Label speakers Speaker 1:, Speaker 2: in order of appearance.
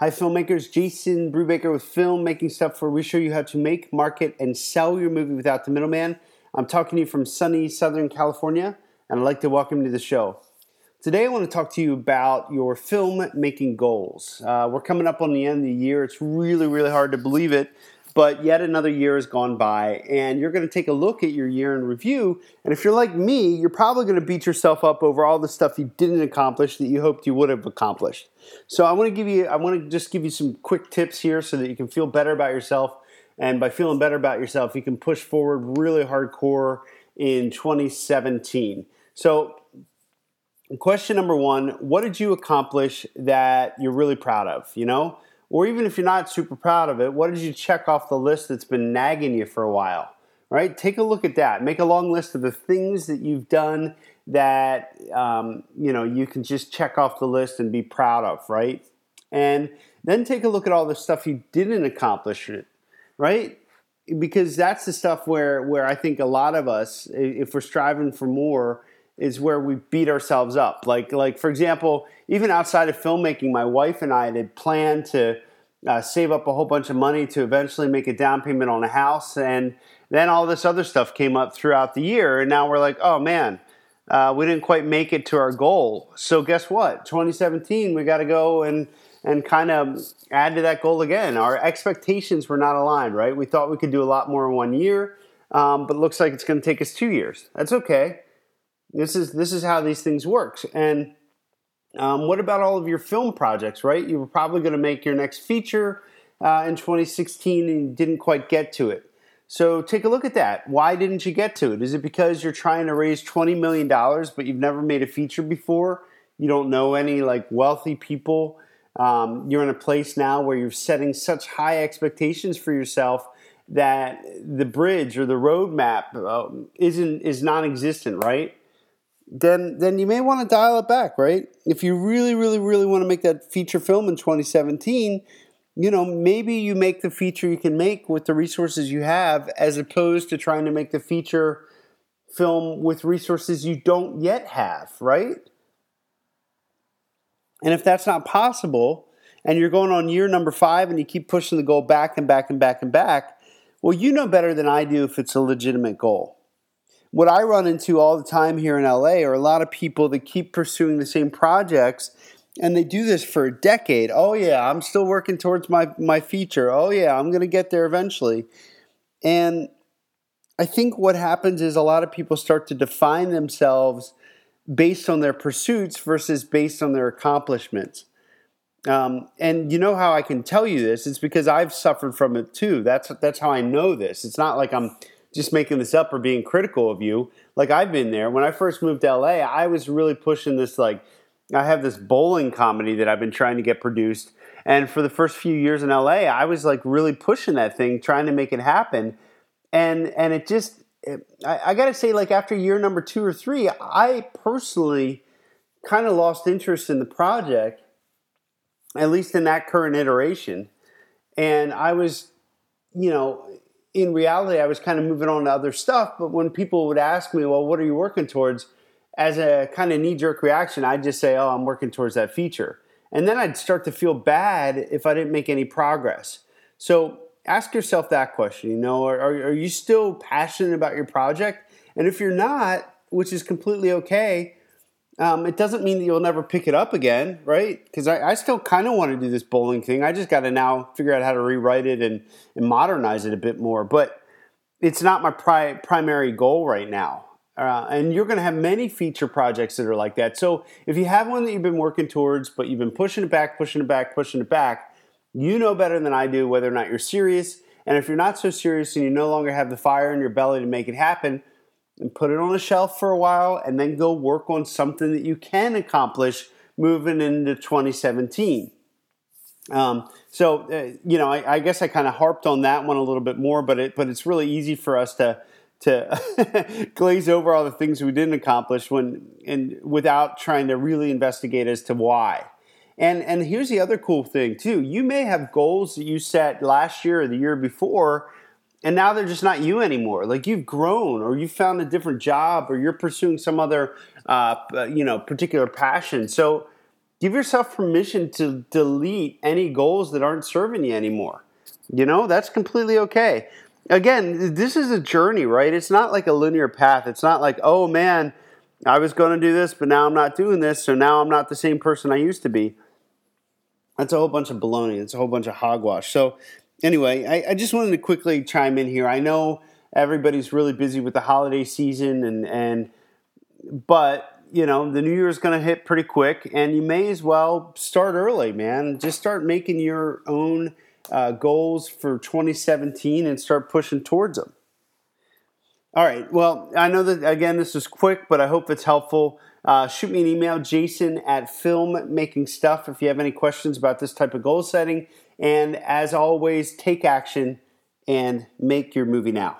Speaker 1: Hi, filmmakers. Jason Brubaker with Filmmaking Stuff, where we show you how to make, market, and sell your movie without the middleman. I'm talking to you from sunny Southern California, and I'd like to welcome you to the show. Today, I want to talk to you about your film making goals. Uh, we're coming up on the end of the year. It's really, really hard to believe it, but yet another year has gone by, and you're going to take a look at your year in review. And if you're like me, you're probably going to beat yourself up over all the stuff you didn't accomplish that you hoped you would have accomplished. So I want to give you, I want to just give you some quick tips here so that you can feel better about yourself. And by feeling better about yourself, you can push forward really hardcore in 2017. So question number one what did you accomplish that you're really proud of you know or even if you're not super proud of it what did you check off the list that's been nagging you for a while right? Take a look at that. Make a long list of the things that you've done that um, you know you can just check off the list and be proud of right? And then take a look at all the stuff you didn't accomplish right? Because that's the stuff where where i think a lot of us if we're striving for more is where we beat ourselves up. Like, like for example, even outside of filmmaking, my wife and I had planned to uh, save up a whole bunch of money to eventually make a down payment on a house, and then all this other stuff came up throughout the year, and now we're like, oh man, uh, we didn't quite make it to our goal. So guess what? 2017, we got to go and and kind of add to that goal again. Our expectations were not aligned, right? We thought we could do a lot more in one year, um, but looks like it's going to take us two years. That's okay. This is this is how these things work. And um, what about all of your film projects? Right, you were probably going to make your next feature uh, in 2016 and you didn't quite get to it. So take a look at that. Why didn't you get to it? Is it because you're trying to raise 20 million dollars, but you've never made a feature before? You don't know any like wealthy people. Um, you're in a place now where you're setting such high expectations for yourself that the bridge or the roadmap uh, isn't is non-existent, right? Then then you may want to dial it back, right? If you really, really, really want to make that feature film in 2017, you know, maybe you make the feature you can make with the resources you have, as opposed to trying to make the feature film with resources you don't yet have, right? And if that's not possible, and you're going on year number five and you keep pushing the goal back and back and back and back, well, you know better than I do if it's a legitimate goal what I run into all the time here in LA are a lot of people that keep pursuing the same projects and they do this for a decade. Oh yeah, I'm still working towards my my feature. Oh yeah, I'm going to get there eventually. And I think what happens is a lot of people start to define themselves based on their pursuits versus based on their accomplishments. Um, and you know how I can tell you this? It's because I've suffered from it too. That's that's how I know this. It's not like I'm just making this up or being critical of you. Like I've been there. When I first moved to LA, I was really pushing this like I have this bowling comedy that I've been trying to get produced. And for the first few years in LA, I was like really pushing that thing, trying to make it happen. And and it just it, I, I gotta say, like after year number two or three, I personally kind of lost interest in the project, at least in that current iteration. And I was, you know, in reality, I was kind of moving on to other stuff. But when people would ask me, well, what are you working towards? As a kind of knee jerk reaction, I'd just say, oh, I'm working towards that feature. And then I'd start to feel bad if I didn't make any progress. So ask yourself that question. You know, are, are you still passionate about your project? And if you're not, which is completely okay, um, it doesn't mean that you'll never pick it up again, right? Because I, I, still kind of want to do this bowling thing. I just got to now figure out how to rewrite it and, and modernize it a bit more. But it's not my pri- primary goal right now. Uh, and you're going to have many feature projects that are like that. So if you have one that you've been working towards, but you've been pushing it back, pushing it back, pushing it back, you know better than I do whether or not you're serious. And if you're not so serious and you no longer have the fire in your belly to make it happen, and put it on a shelf for a while and then go work on something that you can accomplish moving into 2017. Um, so, uh, you know, I, I guess I kind of harped on that one a little bit more, but it, but it's really easy for us to to glaze over all the things we didn't accomplish when and without trying to really investigate as to why. And and here's the other cool thing too. You may have goals that you set last year or the year before and now they're just not you anymore. Like you've grown, or you found a different job, or you're pursuing some other, uh, you know, particular passion. So give yourself permission to delete any goals that aren't serving you anymore. You know, that's completely okay. Again, this is a journey, right? It's not like a linear path. It's not like, oh man, I was going to do this, but now I'm not doing this, so now I'm not the same person I used to be. That's a whole bunch of baloney. It's a whole bunch of hogwash. So, anyway, I, I just wanted to quickly chime in here. I know everybody's really busy with the holiday season, and and but you know, the new year is going to hit pretty quick, and you may as well start early, man. Just start making your own uh, goals for 2017 and start pushing towards them. All right. Well, I know that, again, this is quick, but I hope it's helpful. Uh, shoot me an email, jason at filmmaking stuff, if you have any questions about this type of goal setting. And as always, take action and make your movie now.